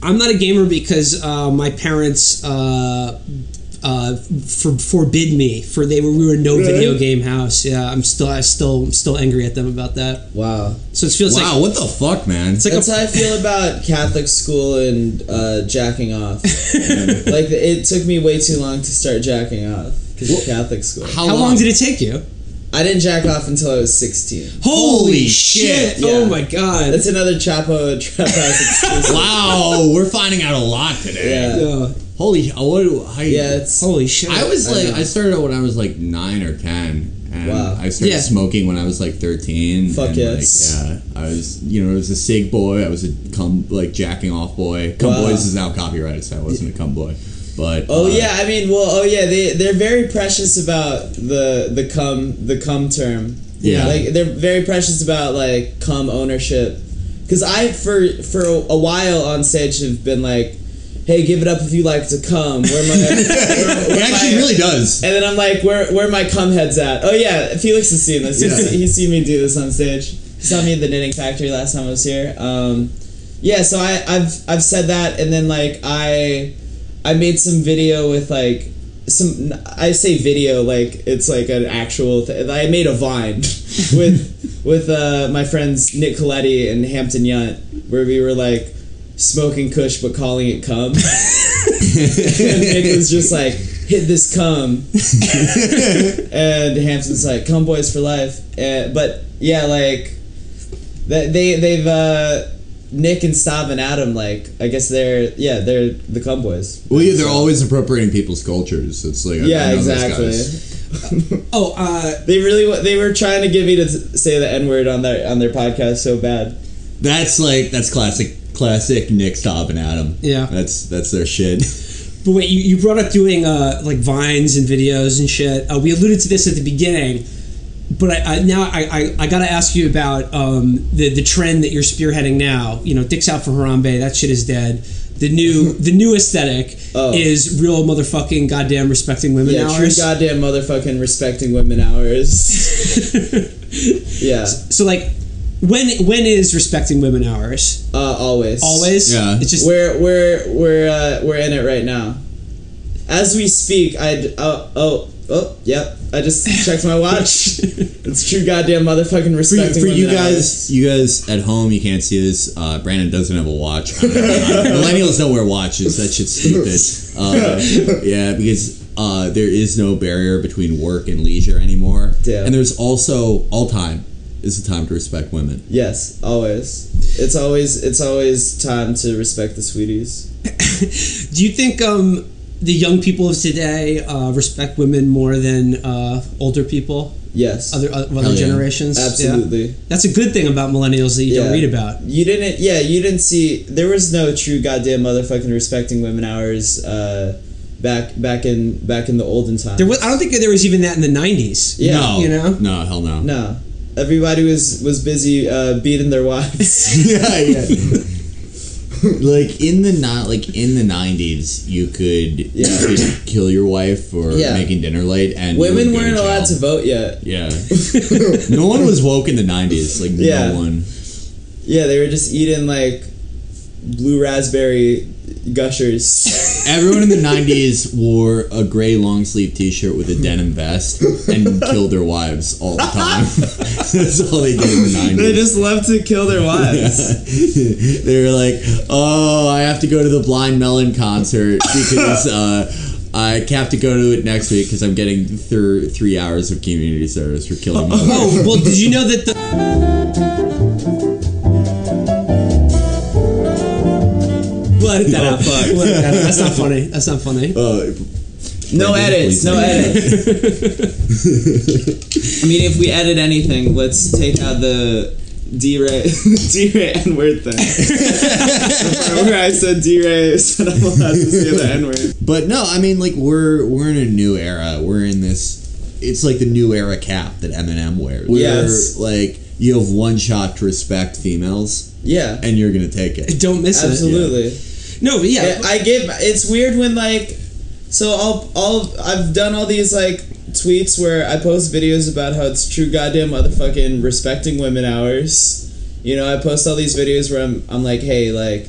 I'm not a gamer because uh, my parents uh, uh, for, forbid me for they were we were a no Really? video game house. Yeah, I'm still I still still angry at them about that. Wow. So it feels like wow, like what the fuck, man? it's like That's a, how I feel about Catholic school and uh, jacking off. like it took me way too long to start jacking off because of Catholic school. how long did it take you? I didn't jack off until I was 16. Holy shit. shit! Oh my god! That's another Chapo uh, Trap House exclusive. Wow, we're finding out a lot today. Yeah. Yeah. Holy, uh, what? do- How, Yeah, it's Holy shit! I was like, know. I started out when I was like nine or ten, and Wow. I started Yeah. smoking when I was like thirteen. Fuck and, yes. Like, yeah, I was, you know, I was a sig boy. I was a cum like jacking off boy. Cum Wow. boys is now copyrighted, so I wasn't a cum boy. But Oh uh, yeah, I mean, well, oh yeah, they they're very precious about the the cum the cum term. Yeah. like they're very precious about like cum ownership. Because I for for a while on stage have been like, hey, give it up if you like to cum. Where my where, it actually my- really does. And then I'm like, where where my cum heads at? Oh yeah, Felix has seen this. He's, Yeah. he's seen me do this on stage. He saw me at the knitting factory last time I was here. Um, yeah, so I, I've I've said that, and then like I I made some video with like some I say video like it's like an actual. Th- I made a vine with with uh, my friends Nick Colletti and Hampton Yount where we were like smoking Kush but calling it cum. and Nick was just like, hit this cum. and Hampton's like, cum boys for life. Uh, but yeah, like, they, they, they've, uh, Nick and Stav and Adam, like, I guess they're, yeah, they're the cum boys. Well, yeah, they're always appropriating people's cultures. It's like I- I Yeah, know those exactly. guys. oh, uh, They really they were trying to get me to say the N word on their, on their podcast so bad. That's like that's classic, classic Nick, Stav, and Adam. Yeah. that's that's their shit. but wait, you, you brought up doing uh, like vines and videos and shit. Uh, we alluded to this at the beginning, but I, I, now I, I, I got to ask you about um, the the trend that you're spearheading now. You know, dicks out for Harambe. That shit is dead. The new the new aesthetic Oh. is real motherfucking goddamn respecting women Yeah, true goddamn motherfucking respecting women hours. yeah. so like when when is respecting women hours? Uh, always. Always. Yeah. It's just We're we're we're uh, we're in it right now. As we speak, I oh oh oh yep. I just checked my watch. it's true, goddamn motherfucking For, respecting. for you women guys, you guys at home, you can't see this. Uh, Brandon doesn't have a watch. Millennials don't wear watches. That shit's stupid. Uh, yeah, because uh, there is no barrier between work and leisure anymore. Yeah. And there's also all time is the time to respect women. Yes, always. It's always it's always time to respect the sweeties. Do you think um, the young people of today uh, respect women more than uh, older people, Yes. other uh, other Hell yeah. generations? Yeah. Absolutely. That's a good thing about millennials that you don't read about. You didn't yeah, you didn't see there was no true goddamn motherfucking respecting women hours uh back back in back in the olden times. There was, I don't think there was even that in the '90s. Yeah. no, you know? no, hell no. No. Everybody was was busy uh, beating their wives. yeah, yeah. like in the not like in the nineties, you could Yeah. you could kill your wife for Yeah. making dinner late, and Women weren't to allowed to vote yet. Yeah, no one was woke in the nineties. Like Yeah. no one. Yeah, they were just eating like blue raspberry gushers. Everyone in the '90s wore a gray long sleeve T-shirt with a denim vest and killed their wives all the time. That's all they did in the '90s. they just love to kill their wives. they were like, "Oh, I have to go to the Blind Melon concert because uh, I have to go to it next week because I'm getting thir- three hours of community service for killing my wife." Oh well, did you know that the We'll edit that out. fuck. We'll edit that out. That's not funny. That's not funny. Uh, No edits, no edits. I mean, if we edit anything, let's take out the DeRay, DeRay N-word thing. Where I said DeRay, said I'm allowed to say the N-word. But no, I mean, like we're we're in a new era. We're in this. It's like the new era cap that Eminem wears. Where Yes. like you have one shot to respect females, Yeah, and you're gonna take it. Don't miss it. absolutely. No, but yeah, I give. It's weird when like, so I'll I'll I've done all these like tweets where I post videos about how it's true goddamn motherfucking respecting women hours. You know, I post all these videos where I'm I'm like, hey, like,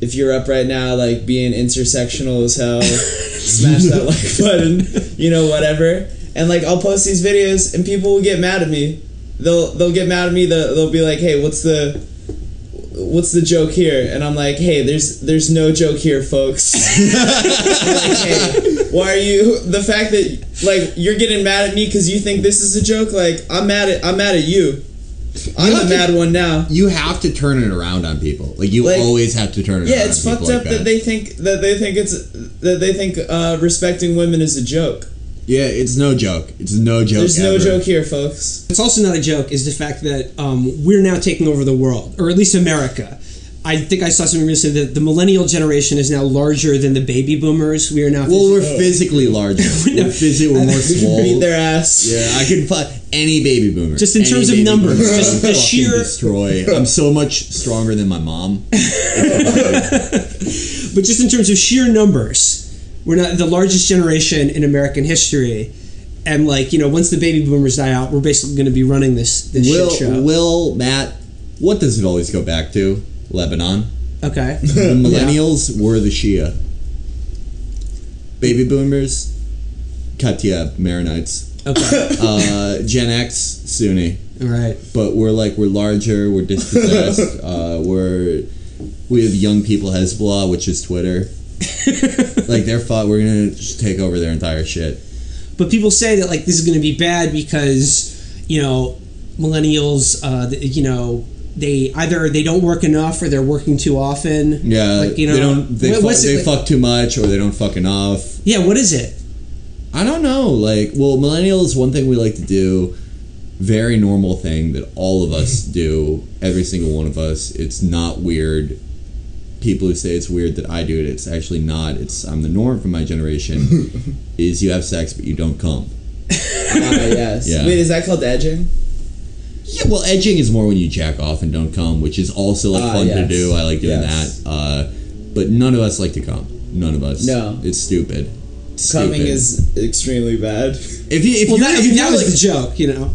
if you're up right now, like being intersectional as hell, smash that like button. You know, whatever. And like, I'll post these videos, and people will get mad at me. They'll they'll get mad at me. They'll, they'll be like, hey, what's the what's the joke here? And I'm like, hey, there's there's no joke here, folks. Like, hey, why are you the fact that like you're getting mad at me because you think this is a joke? Like I'm mad at I'm mad at you. I'm the to- mad one now. You have to turn it around on people. Like you Like- always have to turn it. Around. Yeah, it's fucked up like that. they think that they think it's that they think uh, respecting women is a joke. Yeah, it's no joke. It's no joke. There's no ever. joke here, folks. It's also not a joke. Is the fact that um, we're now taking over the world, or at least America. I think I saw something recently that the millennial generation is now larger than the baby boomers. We are now. Well, we're physically larger. we're physically we're more swole. Beat their ass. Yeah, I can fight any baby boomer. Just in Any terms of numbers, boomer, just the sheer- destroy. I'm so much stronger than my mom. but just in terms of sheer numbers, we're not the largest generation in American history. And like you know, once the baby boomers die out, we're basically going to be running this this Will, shit show. Will, Matt, what does it always go back to? Lebanon. okay. The millennials were the Shia. Baby boomers, Katia Maronites. Okay. Uh, Gen X, Sunni. All right. But we're like we're larger, we're dispossessed, uh, we're we have young people Hezbollah, which is Twitter. Like they're fought, we're gonna just take over their entire shit. But people say that like this is going to be bad because you know millennials, uh, you know, they either they don't work enough or they're working too often. Yeah, like you know, they don't they, what- fuck, they it- fuck too much or they don't fuck enough. Yeah, what is it? I don't know. Like, well, millennials, one thing we like to do, very normal thing that all of us do, every single one of us. It's not weird. People who say it's weird that I do it, it's actually not. It's I'm the norm for my generation. is you have sex but you don't come. Ah, yes. Yeah. Wait, is that called edging? Yeah, well, edging is more when you jack off and don't come, which is also like Ah, fun to yes. do. I like doing Yes. that. Uh, but none of us like to come. None of us. No. it's stupid. It's Coming stupid. is extremely bad. if you if Well, you're, that, I if mean, you're that was like- the joke, you know.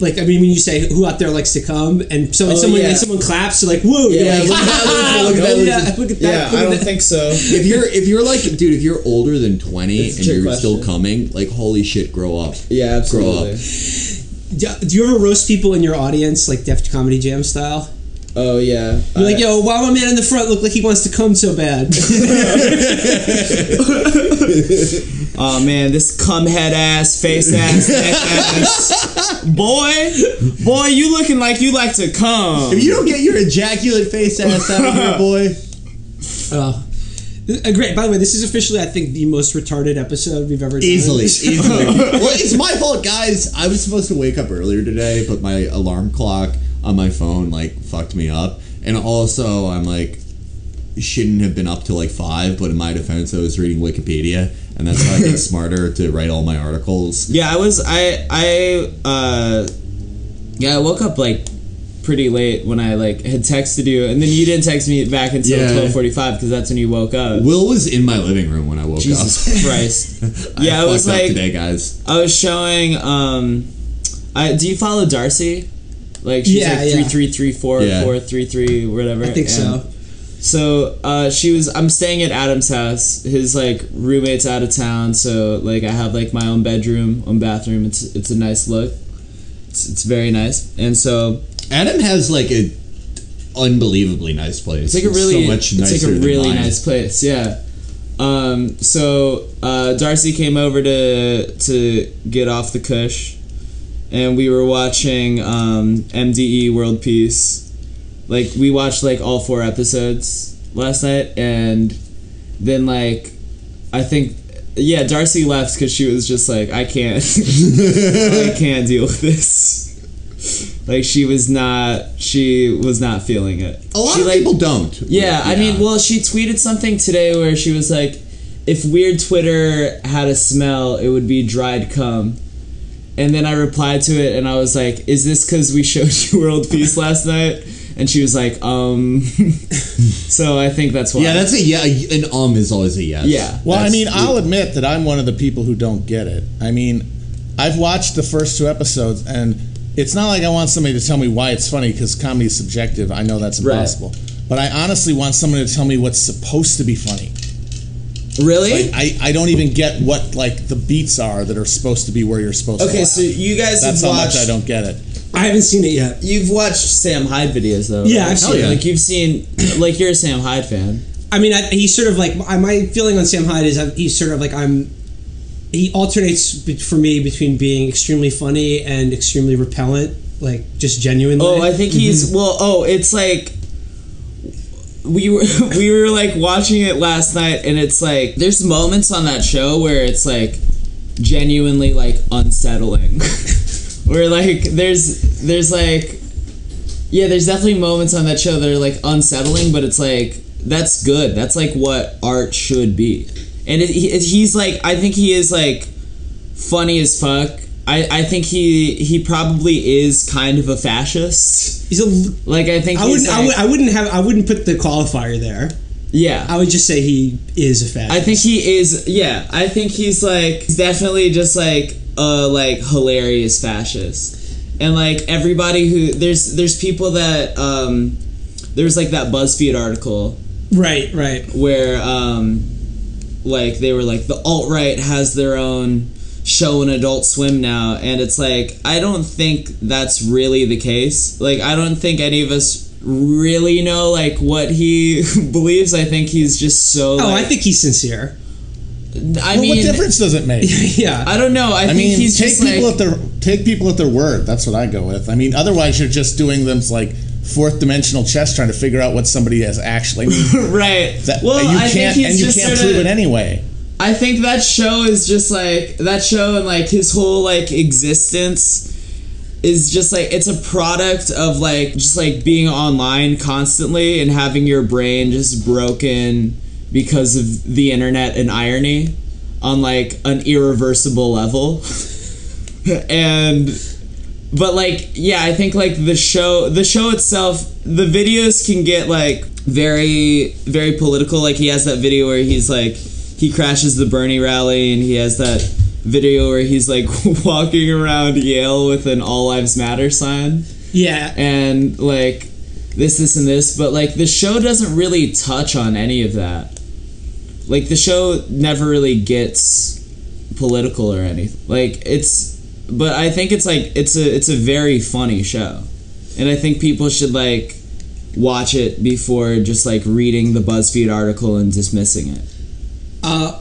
Like I mean, when you say who out there likes to come, and so Oh, someone yeah. and someone claps, you're like, "Whoa!" Yeah, you're like, look at that, look at that, "Oh, look yeah, at- look at Yeah, that." look I don't think so. If you're if you're like dude, if you're older than twenty That's and you're still coming, like holy shit, grow up. Yeah, Grow absolutely. Do do you ever roast people in your audience, like Def Comedy Jam style? Oh yeah. You're like, "Yo, why my man in the front look like he wants to come so bad?" Oh man, this cum head ass, face ass, neck ass. Boy, boy, you looking like you like to come. If you don't get your ejaculate face ass out of here, boy. Oh. Uh, great. By the way, this is officially, I think, the most retarded episode we've ever done. Easily, easily. well, it's my fault, guys. I was supposed to wake up earlier today, but my alarm clock on my phone like fucked me up, and also I'm like shouldn't have been up till like five. But in my defense, I was reading Wikipedia, and that's how I get smarter to write all my articles. Yeah, I was I I uh yeah, I woke up like pretty late when I like had texted you and then you didn't text me back until Yeah. 12:45 cuz that's when you woke up. Will was in my living room when I woke up. Jesus Christ. Yeah, I it was like today, guys. I was showing um I do you follow Darcy? Like she's Yeah, like yeah. three three three four Yeah. four three three whatever. I think so. and- So uh, she was. I'm staying at Adam's house. His like roommate's out of town, so like I have like my own bedroom, own bathroom. It's it's a nice look. It's, it's very nice, and so Adam has like a unbelievably nice place. it's like a really so much it's like a really nice place. Yeah. Um. So uh, Darcy came over to to get off the cush, and we were watching um, MDE World Peace. Like we watched like all four episodes last night, and then like I think yeah Darcy left because she was just like I can't I can't deal with this. Like she was not she was not feeling it. A lot She, of like, people don't. yeah, I mean, well, she tweeted something today where she was like, "If weird Twitter had a smell, it would be dried cum." And then I replied to it, and I was like, "Is this because we showed you World Peace last night?" And she was like, "Um." so I think that's why. yeah, that's a yeah. An um is always a yes. Yeah. Well, I mean, I'll admit that I'm one of the people who don't get it. I mean, I've watched the first two episodes, and it's not like I want somebody to tell me why it's funny because comedy is subjective. I know that's Right. impossible. But I honestly want someone to tell me what's supposed to be funny. Really. Like, I, I don't even get what like the beats are that are supposed to be where you're supposed to. okay, laugh. so you guys that's have how watched. much I don't get it. I haven't seen it yet. You've watched Sam Hyde videos though. Yeah, right? I've seen it. Like you've seen, like you're a Sam Hyde fan. I mean, I, he's sort of like I- my feeling on Sam Hyde is that he's sort of like I'm. He alternates be- for me between being extremely funny and extremely repellent, like just genuinely. Oh, I think he's mm-hmm. well. Oh, it's like we were we were like watching it last night, and it's like there's moments on that show where it's like genuinely like unsettling. where like there's there's like yeah, there's definitely moments on that show that are like unsettling, but it's like that's good. That's like what art should be, and it, he, he's like I think he is like funny as fuck. I, I think he he probably is kind of a fascist. he's a. Like I think I wouldn't. I, would, I wouldn't have. I wouldn't put the qualifier there. yeah. I would just say he is a fascist. I think he is. Yeah, I think he's like he's definitely just like a like hilarious fascist, and like everybody who there's there's people that um there's like that BuzzFeed article Right. Right. where um like they were like the alt right has their own show an Adult Swim now, and it's like I don't think that's really the case. Like I don't think any of us really know like what he believes. I think he's just so. Oh, like, I think he's sincere. I Well, mean, what difference does it make? yeah. I don't know. I, I think mean, he's take just people like at their take people at their word. That's what I go with. I mean, otherwise you're just doing them like fourth dimensional chess, trying to figure out what somebody has actually. I mean, right. that, well, you I can't think he's and you can't sorta- prove it anyway. I think that show is just like that show and like his whole like existence is just like it's a product of like just like being online constantly and having your brain just broken because of the internet and irony on like an irreversible level. and but like yeah, I think like the show the show itself the videos can get like very very political like he has that video where he's like he crashes the Bernie rally and he has that video where he's like walking around Yale with an All Lives Matter sign Yeah. and like this, this, and this, but like the show doesn't really touch on any of that. Like the show never really gets political or anything. Like it's, but I think it's like it's a it's a very funny show, and I think people should like watch it before just like reading the BuzzFeed article and dismissing it. Uh,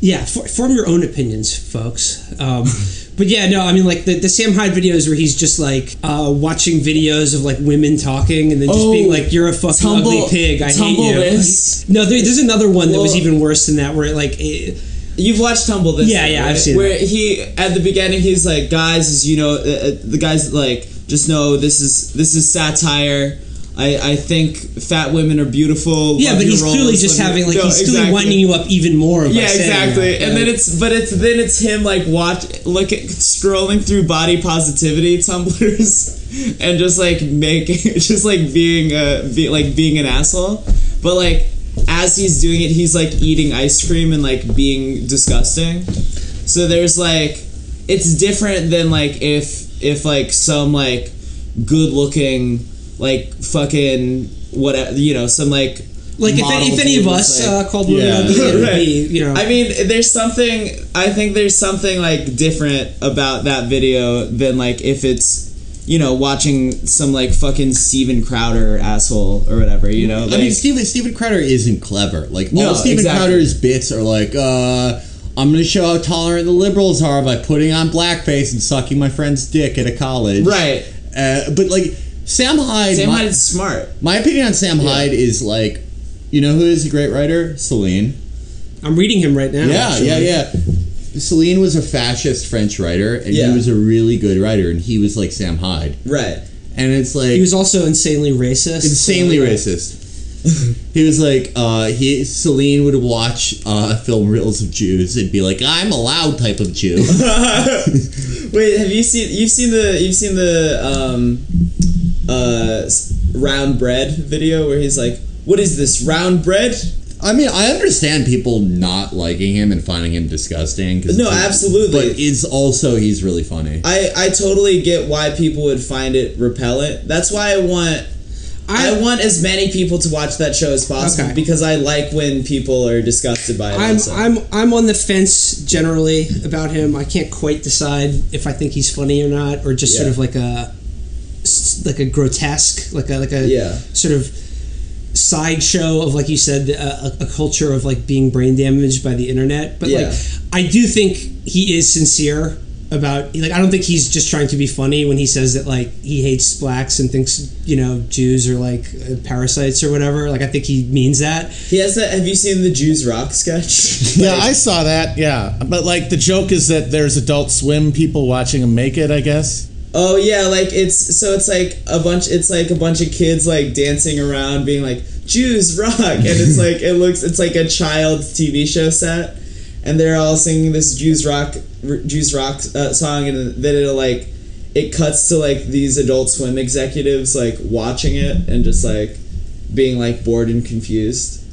yeah, for, form your own opinions, folks. Um, but yeah, no, I mean, like the, the Sam Hyde videos where he's just like uh, watching videos of like women talking and then just Oh, being like, "You're a fucking tumble- ugly pig. I hate you." this. No, there, there's another one that was even worse than that, where it, like, it, You've watched Tumble this? Yeah, yeah, I've seen Where that. he at the beginning he's like, guys, as you know, uh, uh, the guys like just know this is this is satire. I, I think fat women are beautiful. yeah, but he's clearly just having like No, he's clearly exactly. winding you up even more. Yeah, exactly. And then it's but it's then it's him like watch look at scrolling through body positivity Tumblrs and just like making just like being a be, like being an asshole. But like as he's doing it, he's like eating ice cream and like being disgusting. So there's like it's different than like if if like some like good looking like fucking whatever you know some like like if, if any of us like- uh, called women Yeah. ugly, it Right. be you know. I mean, there's something. I think there's something like different about that video than like if it's, you know, watching some like fucking Steven Crowder asshole or whatever. You know, I mean, Steven Steven Crowder isn't clever. Like No, all Steven exactly. Crowder's bits are like, uh, I'm gonna show how tolerant the liberals are by putting on blackface and sucking my friend's dick at a college. right. Uh, but like Sam Hyde, Sam Hyde is smart. my opinion on Sam Hyde is like, you know who is a great writer? Celine. I'm reading him right now. Yeah, actually. yeah, yeah. Celine was a fascist French writer, and Yeah. he was a really good writer, and he was like Sam Hyde. Right. And it's like He was also insanely racist. insanely so, yeah. racist. he was like, uh, he Celine would watch uh, film reels of Jews and be like, "I'm a loud type of Jew." Wait, have you seen? You've seen the you've seen the um, uh, round bread video where he's like, "What is this round bread?" I mean, I understand people not liking him and finding him disgusting. 'cause No, it's- absolutely. But it's also he's really funny. I I totally get why people would find it repellent. That's why I want I, I- want as many people to watch that show as possible Okay. because I like when people are disgusted by it. I'm also. I'm I'm on the fence generally about him. I can't quite decide if I think he's funny or not, or just sort of like a s- like a grotesque, like a like a Yeah. sort of sideshow of like you said a, a- a culture of like being brain damaged by the internet. But Yeah. like I do think he is sincere about like I don't think he's just trying to be funny when he says that like he hates blacks and thinks you know Jews are like uh, parasites or whatever. Like I think he means that. he has that. Have you seen the Jews Rock sketch? Yeah, I saw that. Yeah, but like the joke is that there's Adult Swim people watching him make it. I guess. Oh yeah, like it's so it's like a bunch. It's like a bunch of kids like dancing around, being like Jews rock, and it's like it looks. It's like a child's TV show set, and they're all singing this Jews rock Jews rock uh, song, and then it'll like it cuts to like these Adult Swim executives like watching it and just like being like bored and confused.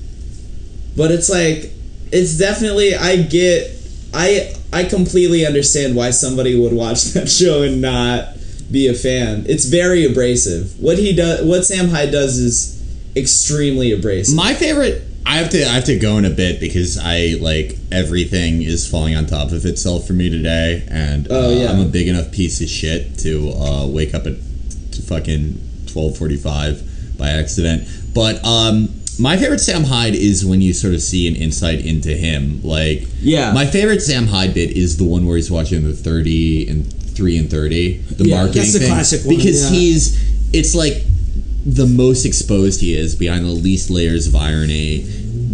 But it's like it's definitely I get I I completely understand why somebody would watch that show and not be a fan. It's very abrasive. What he does what Sam Hyde does is extremely abrasive. My favorite. I have to. I have to go in a bit because I like everything is falling on top of itself for me today, and Oh, uh, yeah. I'm a big enough piece of shit to uh, wake up at to fucking twelve forty five by accident. But um, my favorite Sam Hyde is when you sort of see an insight into him. Like, Yeah. my favorite Sam Hyde bit is the one where he's watching the thirty and three and thirty, the Yeah, marketing that's the thing, classic one, because yeah. he's it's like the most exposed he is behind the least layers of irony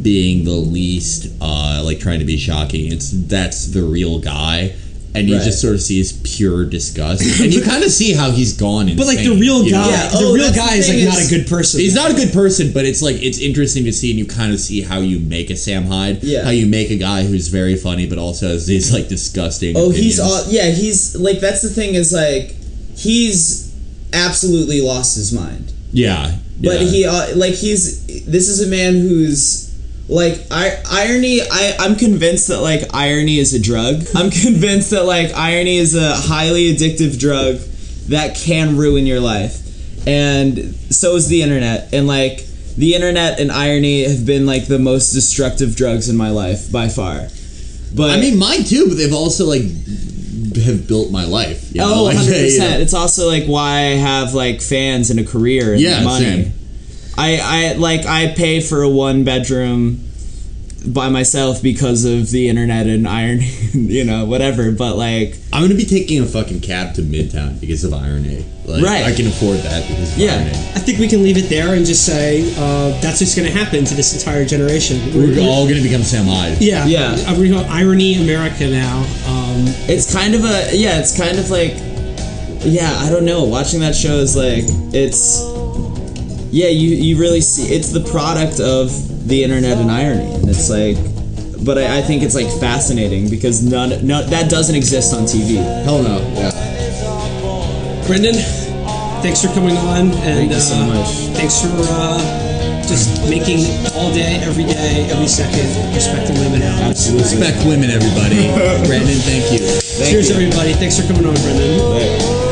being the least uh like trying to be shocking it's that's the real guy and you Right. just sort of see his pure disgust and you kind of see how he's gone insane, But like the real you know? guy, Yeah, the oh, real that's the guy is like thing not a good person. He's not a good person, but it's like it's interesting to see, and you kind of see how you make a Sam Hyde. Yeah. How you make a guy who's very funny, but also has these like disgusting. Oh, he's all yeah, he's like that's the thing is like he's absolutely lost his mind. Yeah. But he uh, like he's this is a man who's like I, irony I, i'm convinced that like irony is a drug i'm convinced that like irony is a highly addictive drug that can ruin your life and so is the internet and like the internet and irony have been like the most destructive drugs in my life by far but I mean, mine too, but they've also like have built my life. you know, oh 100% you know. it's also like why i have like fans and a career and Yeah, money same. I i like i pay for a one bedroom by myself because of the internet and irony you know whatever but like I'm gonna be taking a fucking cab to Midtown because of irony. Like, Right. I can afford that because of Yeah. irony. I think we can leave it there and just say uh, that's what's going to happen to this entire generation. We're all gonna become Sam Hyde. yeah, Yeah. Uh, We're going Irony America now. Um, it's kind of a yeah it's kind of like yeah i don't know watching that show is like it's yeah you you really see it's the product of the internet and irony and it's like but I, I think it's like fascinating because none no that doesn't exist on tv Hell no. Yeah. Brandon, thanks for coming on, and Thank you so uh, much. thanks for uh, just making all day, every day, every second, respecting women absolutely Respect women, everybody. Brandon, thank you. Cheers, everybody. Thanks for coming on, Brandon. Bye.